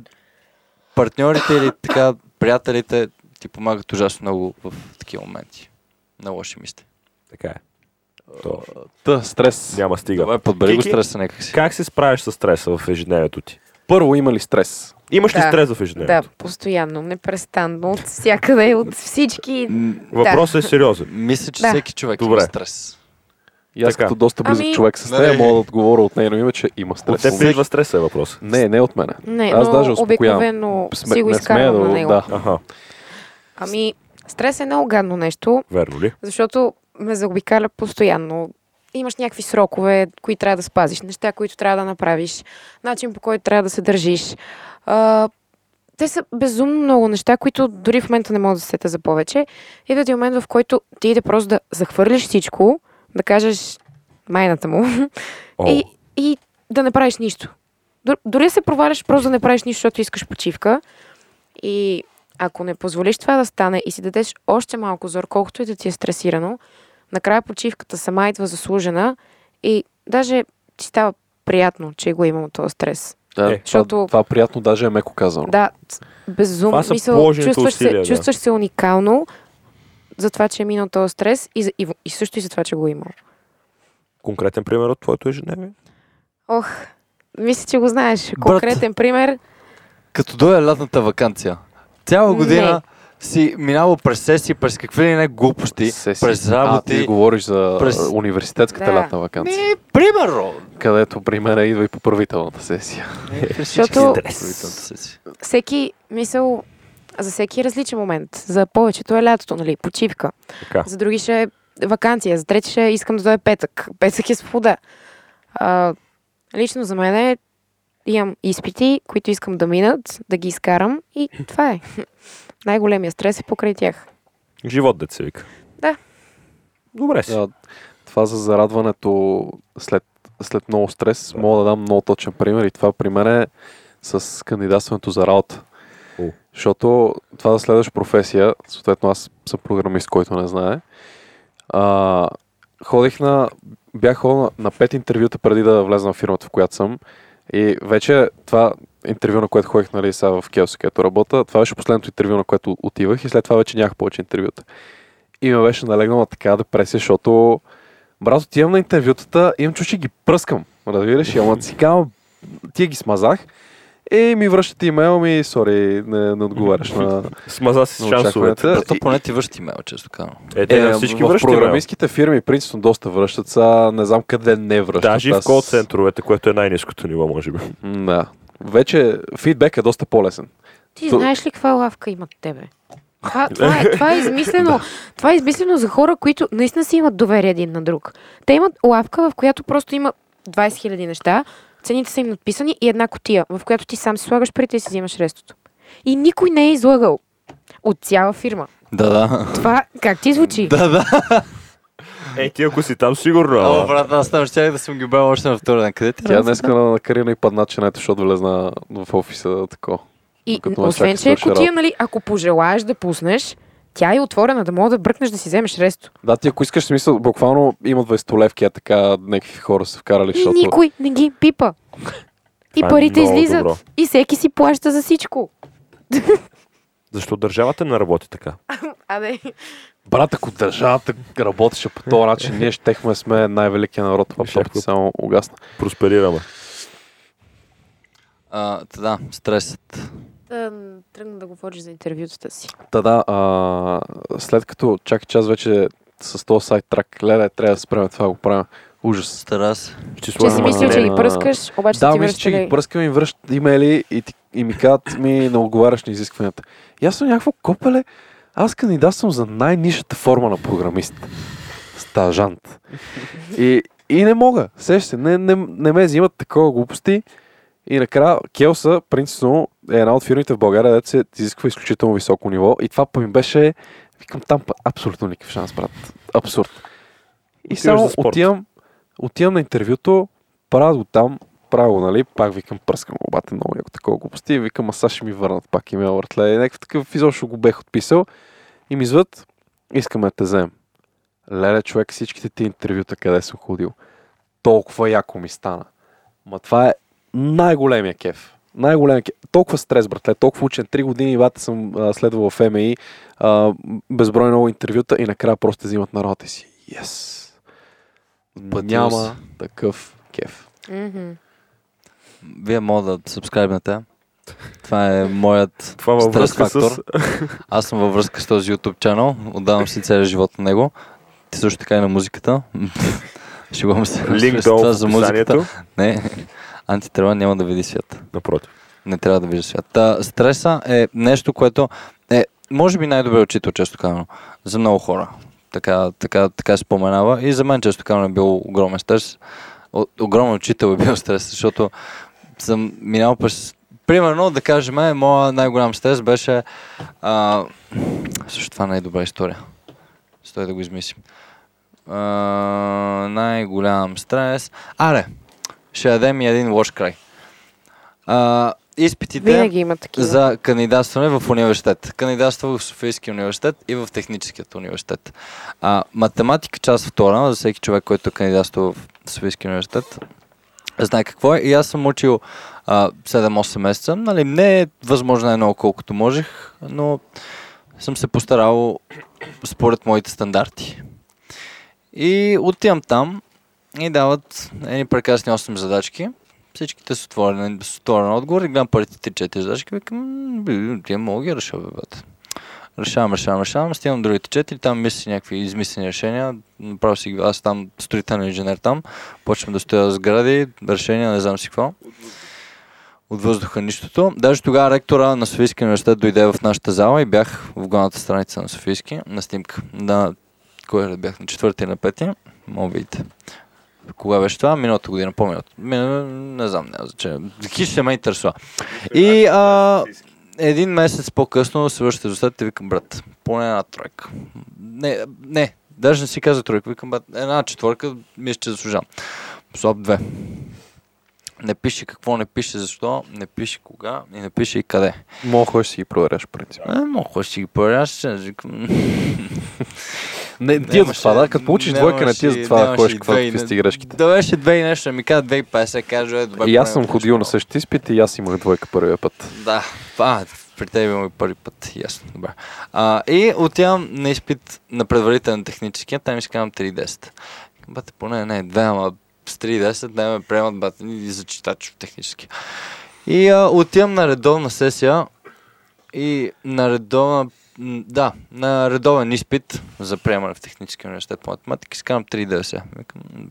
S3: партньорите или така приятелите ти помагат ужасно много в такива моменти. На лоши мисли.
S2: Така е. То,
S1: Та, стрес.
S2: няма стига.
S3: Давай, подбери го стреса някакси.
S2: Как се справиш с стреса в ежедневието ти?
S1: Първо има ли стрес?
S2: Имаш ли
S4: Да.
S2: стрес в
S4: Да,
S2: ежедневието?
S4: постоянно, непрестанно, от всякъде, от всички.
S2: Въпросът е сериозен.
S3: Мисля, че
S4: Да.
S3: всеки човек
S2: Добре.
S3: има стрес.
S1: И аз
S2: Така.
S1: като доста близък
S4: Ами-
S1: човек с нея, мога да отговоря от нейно име, че има
S2: От
S1: стрес.
S2: теб ли идва стреса е въпрос?
S1: Не, не от мене.
S4: Не,
S1: Аз
S4: но
S1: даже
S4: обикновено
S1: Сме-
S4: си го изкарвам на него.
S1: да.
S2: Аха,
S4: Ами, стрес е много гадно нещо,
S2: верно ли?
S4: защото ме заобикаля постоянно. Имаш някакви срокове, които трябва да спазиш, неща, които трябва да направиш, начин по който трябва да се държиш. А, те са безумно много неща, които дори в момента не мога да се сета за повече. Идва ти момент, в който ти иде просто да захвърлиш всичко, да кажеш майната му
S2: О,
S4: и, и да не правиш нищо. Дор- Дори да се проваляш, просто да не правиш нищо, защото искаш почивка. И ако не позволиш това да стане и си дадеш още малко зор, колкото и да ти е стресирано, накрая почивката сама идва заслужена и даже ти става приятно, че го имало този стрес.
S1: Да,
S2: Е.
S1: това,
S4: Защото-
S1: това приятно даже е меко казано.
S4: Да, безумно.
S2: Това
S4: Мисъл, чувстваш,
S2: усилия,
S4: се,
S2: да.
S4: чувстваш се уникално за това, че е минал този стрес и, за- и, и също и за това, че го е имал.
S2: конкретен пример от твоето ежедневие?
S4: Ох, мисля, че го знаеш. Конкретен пример.
S3: Като дойде лятната вакансия. Цяла година си минало през сесии, през какви ли не глупости,
S1: Сесии.
S3: през
S1: А,
S3: работи.
S1: ти говориш за
S3: през-
S1: университетската
S4: Да.
S1: лятна вакансия.
S3: Не, примерно.
S1: Където при мен идва и поправителната сесия.
S4: Защото всеки мисъл за всеки е различен момент. За повечето е лятото, нали? Почивка.
S2: Така.
S4: За други ще е вакансия. За трети ще е искам да дойде петък. Петък е свобода. А, лично за мен е имам изпити, които искам да минат, да ги изкарам и това е. Най-големия стрес е покрай тях.
S2: Живот, се вика.
S4: Да.
S2: Добре си.
S1: Да, това за зарадването след, след много стрес, мога да дам много точен пример и това при мен е с кандидатстването за работа. Защото това да следваш професия, съответно аз съм програмист, който не знае, а, ходих на, бях ходил на, на пет интервюта преди да влезна в фирмата, в която съм и вече това интервю, на което ходих, нали, сега в Келси, където работя, това беше последното интервю, на което отивах и след това вече нямах повече интервюта. И ме беше налегнала така депресия, защото брат, отивам на интервютата, имам чу, че ги пръскам. Разбираш, ама си тия ги смазах. И ми връщате имейл ми, сори, не, не отговаряш на...
S2: Смаза си с шансовете.
S1: И-
S3: поне ти връща имейл, често казвам.
S2: Е, те на всички
S1: в
S2: връщат
S1: програмистските фирми принципно доста връщат, са не знам къде не връщат.
S2: Даже и в кол центровете, което е най-низкото ниво, може би.
S1: Да. Вече фидбек е доста по-лесен.
S4: Ти
S1: То-
S4: знаеш ли каква лавка имат тебе? Това, това, е, това, е измислено, това е измислено за хора, които наистина си имат доверие един на друг. Те имат лавка, в която просто има 20 000 неща, цените са им надписани и една котия, в която ти сам си слагаш парите и си взимаш рестото. И никой не е излагал. От цяла фирма.
S3: Да, да.
S4: Това как ти звучи?
S3: Да, да.
S2: Ей, ти ако си там, сигурно.
S3: Ама, брат, аз там ще да съм ги брал още на втора ден. Къде ти
S1: Тя
S3: ръцете?
S1: днес на Карина и падна чинето, защото влезна в офиса тако.
S4: И освен, че е котия, нали, ако пожелаеш да пуснеш, тя е отворена да мога да бръкнеш да си вземеш ресто.
S1: Да, ти ако искаш смисъл, буквално има 20 левки, а така някакви хора са вкарали,
S4: И
S1: защото...
S4: никой не ги пипа. И
S2: Това е
S4: парите излизат.
S2: добро.
S4: И всеки си плаща за всичко.
S2: защо държавата не работи така?
S4: Абе,
S1: Брат, ако държавата работеше по този начин, ние щехме сме най-великият народ. Лаптопите
S2: Щехме.
S1: само угасна.
S2: Просперираме.
S3: А, да, стресът.
S4: Да тръгна да говориш за интервютата си.
S1: Та да, а, след като чакай час вече с този сайт трак, леле, трябва да спреме това, го правим. Ужас.
S3: Стара се.
S2: Ще
S4: Че си мисля, че ги пръскаш, обаче
S1: Да,
S4: ти
S1: мисля, че ги пръскам и връщат имейли и, ти, и ми казват ми не отговаряш на изискванията. И аз съм някакво копеле, аз кандидатствам за най-нишата форма на програмист. Стажант. И, и не мога. Сеща се, не, не, не ме взимат такова глупости. И накрая Келса, принципно, е една от фирмите в България, дето се изисква изключително високо ниво. И това ми беше, викам там абсолютно никакъв шанс, брат. Абсурд. И
S2: Отиваш
S1: само отивам, отивам на интервюто, правя го там, правя нали, пак викам, пръскам го, бате много яко такова глупости, викам, а сега ще ми върнат пак имейл, братле, и някакъв такъв изобщо го бех отписал и ми зват, искаме да те вземем. Леле, човек, всичките ти интервюта, къде съм ходил, толкова яко ми стана. Ма това е най-големия кеф. Най-големия кеф. Толкова стрес, братле, толкова учен. Три години бате съм а, следвал в МИ, а, безброй много интервюта и накрая просто взимат на работа и си. Yes!
S3: Платил
S1: Няма такъв кеф.
S4: Мгм.
S3: Вие мога да сабскрайбнете. Това е моят
S2: Това във
S3: стрес фактор.
S2: с...
S3: Аз съм във връзка с този YouTube чанел. Отдавам си целия живот на него. Ти също така и на музиката. Шегувам се.
S2: Линк долу
S3: това
S2: в
S3: за музиката.
S2: описанието.
S3: Не, антитрава няма да види свят.
S2: Напротив.
S3: Не трябва да вижда свят. Та, стреса е нещо, което е, може би най-добре учител, често казано, за много хора. Така, така, така се споменава. И за мен, често казано, е бил огромен стрес. О, огромен учител е бил стрес, защото съм минал през... Примерно, да кажем, моя най-голям стрес беше... А, също това е добра история. Стой да го измислим. А, най-голям стрес... Аре, ще дадем и един лош край. А, изпитите
S4: Винаги има такива.
S3: за кандидатстване в университет. Кандидатства в Софийския университет и в Техническият университет. А, математика част втора, за всеки човек, който кандидатства в Софийския университет, знае какво е. И аз съм учил а, 7-8 месеца. Нали, не е възможно най-много колкото можех, но съм се постарал според моите стандарти. И отивам там и дават едни прекрасни 8 задачки. Всичките с отворен, с отворен отговор и гледам първите 3-4 задачки. Викам, «М, бе, тия мога ги реша, бе, бате. Решавам, решавам, решавам, стигам другите четири, там мисля някакви измислени решения. Направо си, аз там строителен инженер там, почвам да стоя сгради, решения, не знам си какво. От въздуха нищото. Даже тогава ректора на Софийския университет дойде в нашата зала и бях в главната страница на Софийски на снимка. На кой бях? На четвърти и на пети. Мога видите. Кога беше това? Миналата година, по-миналата. Мина- Не знам, няма значение. Хищ ще ме интересува. И а, един месец по-късно се връщате до след и викам, брат, поне една тройка. Не, не, даже не си каза тройка, викам, брат, една четвърка, мисля, че заслужавам. Слаб две. Не пише какво не пише, защо, не пише кога и не пише и къде.
S1: Мога си ги проверяш, принцип.
S3: Е, мога ще ги проверяш, викам.
S1: Не, ти е за това, да? Като получиш двойка, не ти е за това да ходиш какво какви сти грешките.
S3: Да беше две и нещо, ми каза 2,50, кажа, е добре.
S1: И аз съм ходил на същия изпит и аз имах двойка първия път.
S3: Да, а, при теб има и първи път, ясно, добре. А, и отивам на изпит на предварителен технически, там изкарам 3,10. Бате, поне не, две, ама с 3,10 не ме приемат бате и за читач технически. И а, отивам на редовна сесия и на редовна да, на редовен изпит за приемане в Техническия университет по математика изкарам 3,90. Викам, м,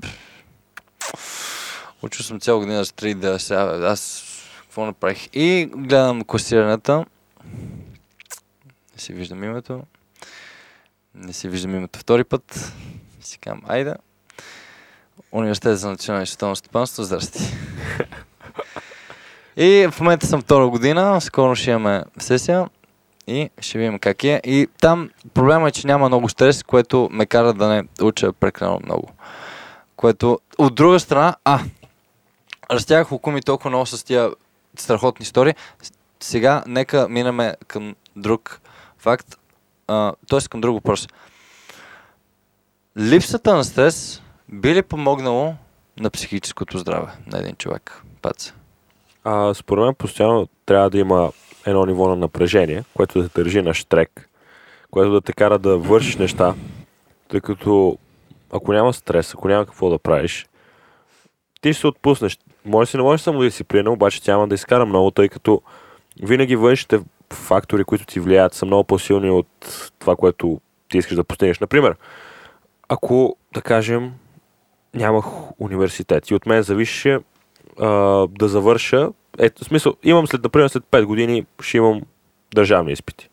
S3: пф. Учил съм цяла година с 3,90. Аз какво направих? И гледам класирането. Не си виждам името. Не си виждам името втори път. Си казвам, айде. Университет за национално и световно стопанство, здрасти. И в момента съм втора година, скоро ще имаме сесия И ще видим как е. И там проблема е, че няма много стрес, което ме кара да не уча прекалено много. Което от друга страна, а, разтягах око ми толкова много с тия страхотни истории. Сега нека минаме към друг факт, т.е. към друг въпрос. Липсата на стрес би ли помогнало на психическото здраве на един човек? Пац.
S2: А, според мен постоянно трябва да има едно ниво на напрежение, което да те държи на штрек, което да те кара да вършиш неща, тъй като ако няма стрес, ако няма какво да правиш, ти ще се отпуснеш. Може си не можеш самодисциплина, обаче тя няма да изкара много, тъй като винаги външните фактори, които ти влияят, са много по-силни от това, което ти искаш да постигнеш. Например, ако, да кажем, нямах университет и от мен зависеше а, да завърша. Ето, в смисъл, имам след, например, след 5 години ще имам държавни изпити.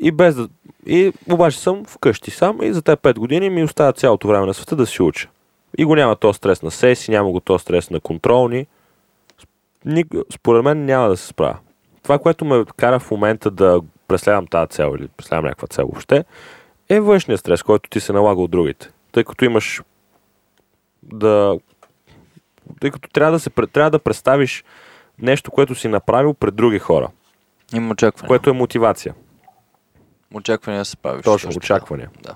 S2: И без да... И обаче съм вкъщи сам и за тези 5 години ми остава цялото време на света да си уча. И го няма то стрес на сесии, няма го то стрес на контролни. Ник- Според мен няма да се справя. Това, което ме кара в момента да преследвам тази цел или преследвам някаква цел въобще, е външния стрес, който ти се налага от другите. Тъй като имаш да тъй като трябва да, се, трябва да представиш нещо, което си направил пред други хора,
S3: Има очакване.
S2: което е мотивация.
S3: Очаквания да се справиш.
S2: Точно,
S3: така.
S2: очаквания.
S3: Да.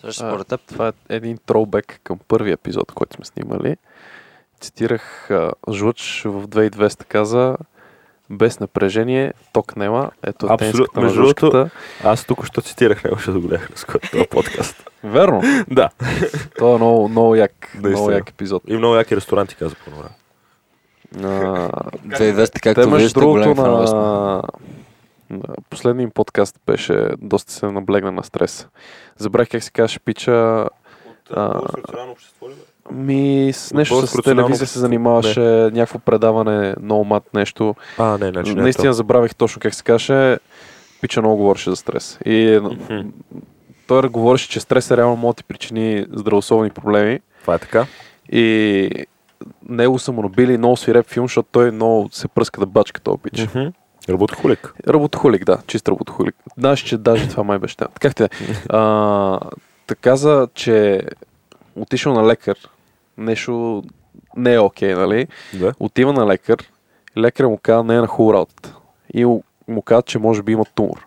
S3: Също според теб.
S1: Това е един тролбек към първи епизод, който сме снимали. Цитирах а, Жлъч в 2200 каза без напрежение, ток нема. Ето е тенската на
S2: Между другото-. Аз тук що цитирах него, ще го гледах на скоро този подкаст.
S1: Верно.
S2: да.
S1: Това е много, много як, много як епизод.
S2: И много яки ресторанти, каза по време.
S1: А,
S3: 2200,
S1: Те,
S3: както
S1: другото,
S3: фенове сме.
S1: на... на последния им подкаст беше доста се наблегна на стрес. Забрах как се казваше пича. А, Ми с нещо с телевизия се
S2: общество.
S1: занимаваше, някакво предаване, много мат нещо.
S2: А, не, значи не.
S1: Наистина забравих точно как се каже. Пича много говореше за стрес. И той говореше, че стрес е реално може да ти причини здравословни проблеми.
S2: Това е така.
S1: И него са му набили много свиреп филм, защото той много се пръска да бачка този пич.
S2: Мгм. Работохулик.
S1: Работохулик, да, чист работохулик. Знаеш, че даже това май беше. Как те? А, та каза, че отишъл на лекар. Нещо не е окей, нали?
S2: Да.
S1: Отива на лекар. Лекаря му каза, не е на хубава работа. И му- му каза, че може би има тумор.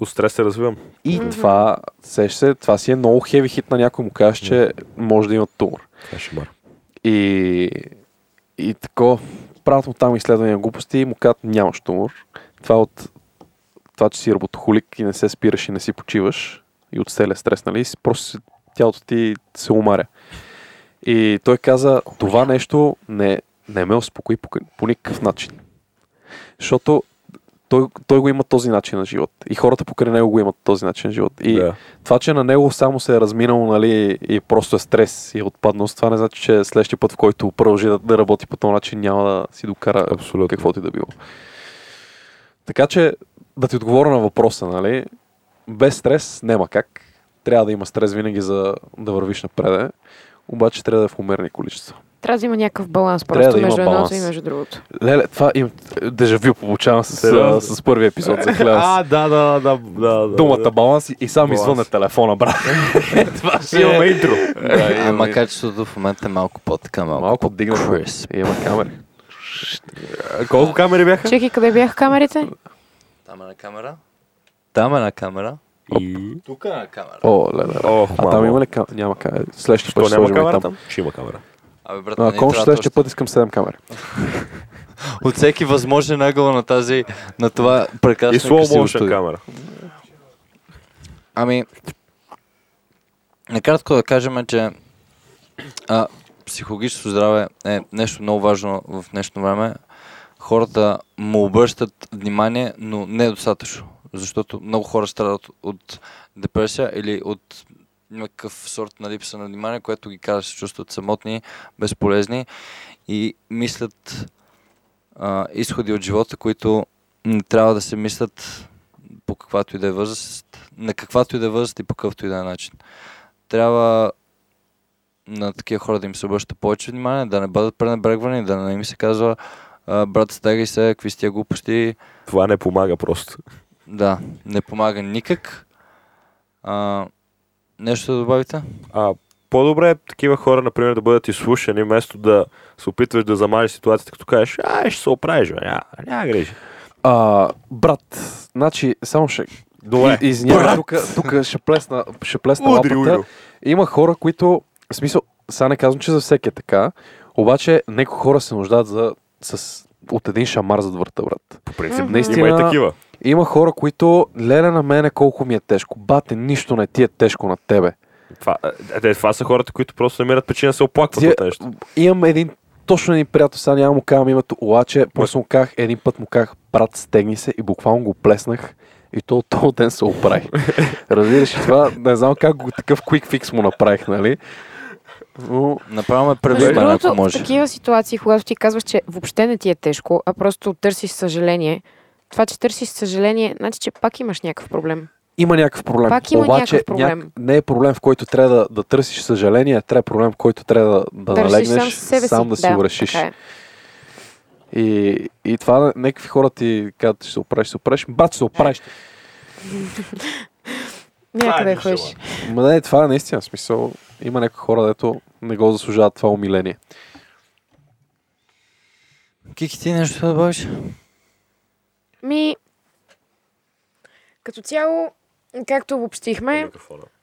S2: От стрес се развивам.
S1: И
S4: Мгм.
S1: това, сеш се, това си е много хеви хит на някой му каже, че може да има тумор.
S2: Това.
S1: И, и тако, правят му там изследвания глупости и му казват нямаш тумор. Това е от това, че си работохолик и не се спираш и не си почиваш и от целия стрес, нали? Просто тялото ти се умаря. И той каза, това нещо не, не ме успокои по, по никакъв начин. Защото той, той го има този начин на живот. И хората покрай него го имат този начин на живот. И
S2: Да.
S1: това, че на него само се е разминало, нали, и просто е стрес и е отпаднал, това не значи, че следващия път, в който продължи да, да работи по този начин, няма да си докара
S2: Абсолютно.
S1: каквото и да било. Така че, да ти отговоря на въпроса, нали, без стрес няма как. Трябва да има стрес винаги за да вървиш напред. Обаче трябва да е в умерени количества.
S4: Трябва да има някакъв баланс
S1: Трябва
S4: просто
S1: да
S4: между едното и между другото.
S1: Леле, това им дежавю получавам с,
S2: Сериозно?
S1: с, с първи епизод за хляба.
S2: А, да, да, да, да, да.
S1: Думата баланс и, и сам
S2: Баланс.
S1: извън телефона, брат. това
S2: Си имаме интро.
S1: Да,
S3: Ама качеството в момента е малко по-така, малко,
S1: Малко дигнато. Има камери.
S2: Колко камери бяха?
S4: Чеки, къде бяха камерите?
S3: Там е на камера. Там е на камера.
S2: И...
S3: Тук е на камера.
S1: О, леле.
S2: Ох,
S1: А там има ли камера? Няма камера. Следващия път ще сложим
S2: камера
S1: там.
S2: там? Ще има камера.
S3: Абе, брат,
S1: А,
S3: не
S1: Ако
S3: трябва
S1: следващия път искам 7 камери.
S3: От всеки възможен ъгъл на тази, на това
S2: И
S3: прекрасно
S2: motion
S3: студио.
S2: камера.
S3: Ами, накратко да кажем, че а, психологическото здраве е нещо много важно в днешно време. Хората му обръщат внимание, но не е достатъчно. Защото много хора страдат от депресия или от някакъв сорт на липса на внимание, което ги кара да се чувстват самотни, безполезни и мислят а, изходи от живота, които не трябва да се мислят по каквато и да е възраст, на каквато и да е възраст и по какъвто и да е начин. Трябва на такива хора да им се обръща повече внимание, да не бъдат пренебрегвани, да не им се казва брат, стягай се, какви сте глупости.
S2: Това не помага просто.
S3: Да, не помага никак. А, нещо да добавите?
S2: А, по-добре е такива хора, например, да бъдат изслушани, вместо да се опитваш да замажеш ситуацията, като кажеш, а, ще се оправиш, бе, няма, няма грижи.
S1: А, брат, значи, само ще...
S2: Добре.
S1: И- Извинявай, тук, тук ще плесна, ще плесна
S2: Удри,
S1: лапата.
S2: Уйо.
S1: Има хора, които, в смисъл, сега не казвам, че за всеки е така, обаче някои хора се нуждаят за, с, от един шамар зад врата, брат.
S2: По принцип, наистина има и такива.
S1: Има хора, които, леле на мене колко ми е тежко. Бате, нищо не ти е тежко на тебе.
S2: Това, е, е, това са хората, които просто намират причина да се оплакват от нещо.
S1: Имам един точно един приятел, сега няма му казвам името, обаче просто му казах, един път му казах, брат, стегни се и буквално го плеснах и то този ден се оправи. Разбираш ли това? Не знам как го такъв quick fix му направих, нали? Но
S3: Направо ме превърна, ако
S4: в
S3: може.
S4: такива ситуации, когато ти казваш, че въобще не ти е тежко, а просто търсиш съжаление, това, че търсиш съжаление, значи, че пак имаш някакъв проблем.
S1: има някакъв проблем.
S4: Пак има
S1: обаче
S4: някакъв проблем.
S1: не е проблем, в който трябва да, да търсиш съжаление, трябва проблем, в който трябва да, налегнеш,
S4: сам себе си.
S1: сам да си го решиш.
S4: така е.
S1: И, и това някакви хора ти казват, ще се оправиш, ще се оправиш. Бат, ще се оправиш.
S4: Някъде
S2: е
S4: ходиш.
S1: Ма не, това е наистина смисъл. Има някои хора, дето не го заслужават това умиление.
S3: Кики, ти нещо да добавиш?
S4: Ми, като цяло, както обобщихме,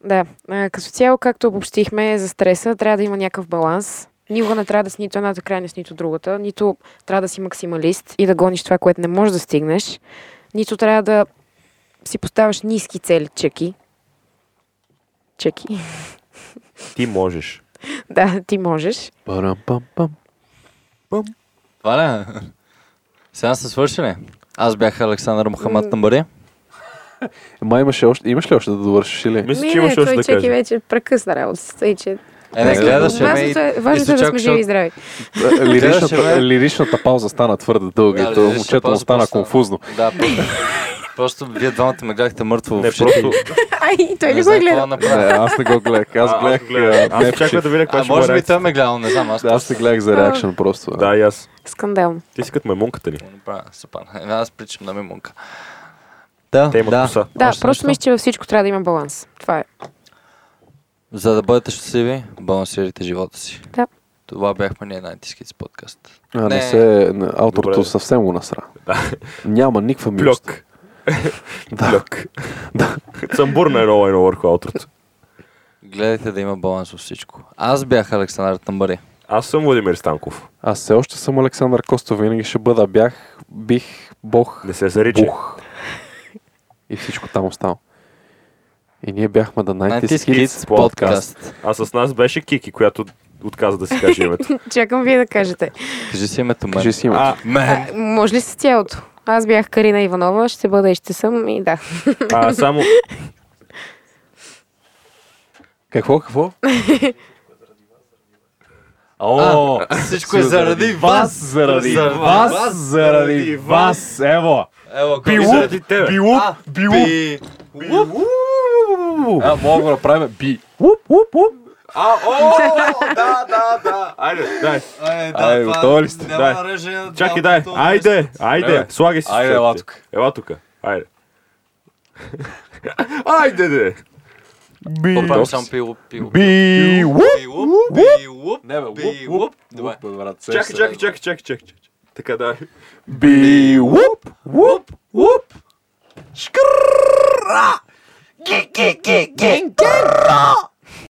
S4: да, като цяло, както обобщихме за стреса, трябва да има някакъв баланс. Никога не трябва да си нито едната крайност, нито другата. Нито трябва да си максималист и да гониш това, което не можеш да стигнеш. Нито трябва да си поставяш ниски цели, чеки. Чеки.
S2: Ти можеш.
S4: да, ти можеш.
S1: Парам-пам-пам.
S3: Това ли? е? Сега са свършили. Аз бях Александър Мухамад
S4: М.
S3: Тамбари.
S1: Ма имаше още, имаш ли още да довършиш или?
S2: Мисля, че имаш още
S4: той
S2: да
S4: чеки
S2: кажеш.
S4: вече прекъсна работа. Тъй, че...
S3: Е, не
S1: Е,
S3: гледаше ме и...
S4: Важното е, важното е да сме живи и здрави.
S1: лиричната,
S3: Гледаше ме.
S1: лиричната пауза стана твърде дълга
S3: Да,
S1: и то
S3: лиричната
S1: момчето му стана конфузно.
S3: Да, просто, вие двамата ме гледахте мъртво
S2: Не,
S3: в
S2: просто...
S4: Ай, той
S3: Не
S4: не го е
S3: какво да
S4: гледал.
S3: направя.
S1: Не, аз не го гледах. Аз
S2: А,
S1: гледах.
S2: Аз очаквах да видя каква
S3: А
S2: ще
S3: може би той ме гледал, не знам. Аз
S1: Да, аз се гледах за реакшн просто.
S2: Да, и аз.
S4: Скандално.
S2: Ти си като маймунката ни.
S3: Е, Аз причам на мимунка. Да,
S2: Те имат
S3: да.
S2: коса.
S4: Да,
S3: Още
S4: просто мисля, че във всичко трябва да има баланс. Това е.
S3: За да бъдете щастливи, балансирайте живота си.
S4: Да.
S3: Това бяхме ние на Antiskits подкаст.
S1: А, не
S3: Не.
S1: се, не, авторото
S2: Добре.
S1: съвсем го насра.
S2: Да.
S1: Няма никаква милост. Да.
S2: Плюк. Цамбурна е много едно върху аутрото.
S3: Гледайте да има баланс във всичко. Аз бях Александър Тамбари.
S2: Аз съм Владимир Станков.
S1: Аз все още съм Александър Костов, винаги ще бъда. Бях, бих, бог,
S2: Не се заричи.
S1: бух. И всичко там остава. И ние бяхме да 90
S3: Antiskits
S1: Kids
S2: подкаст.
S3: подкаст.
S2: А с нас беше Кики, която отказа да си каже името.
S4: Чакам вие да кажете.
S3: Кажи си името мен.
S1: Кажи си името.
S2: А,
S3: Мен.
S4: А, може ли с цялото? Аз бях Карина Иванова, ще бъда и ще съм и да.
S2: а само...
S1: Какво, какво?
S3: О, всичко е заради вас.
S1: заради
S3: Заради
S1: вас, заради вас, ево.
S3: Ево, какво
S2: заради тебе.
S1: Билуп,
S3: А,
S1: билуп.
S3: би.
S1: А, мога да го направим би. Уп, уп, уп.
S2: А, о, да, да, да. Айде, дай.
S3: Ай,
S1: Ай,
S3: това
S1: готови ли сте?
S2: Дай. Чакай, дай. Айде, айде. Слагай си.
S1: Айде, ела тук.
S2: Ела тук. Айде. Айде, де. Би.
S3: Поправям само пилуп, пилуп.
S1: Би, уп.
S3: Пилуп, пилуп.
S1: Не, бе,
S3: Би,
S1: уп,
S3: уп.
S1: уп.
S3: Добре.
S1: Брат,
S2: Чакай, чакай, чакай, чакай, чакай. чакай. Така, дай.
S1: Би, уп, уп, уп. Шкрррра.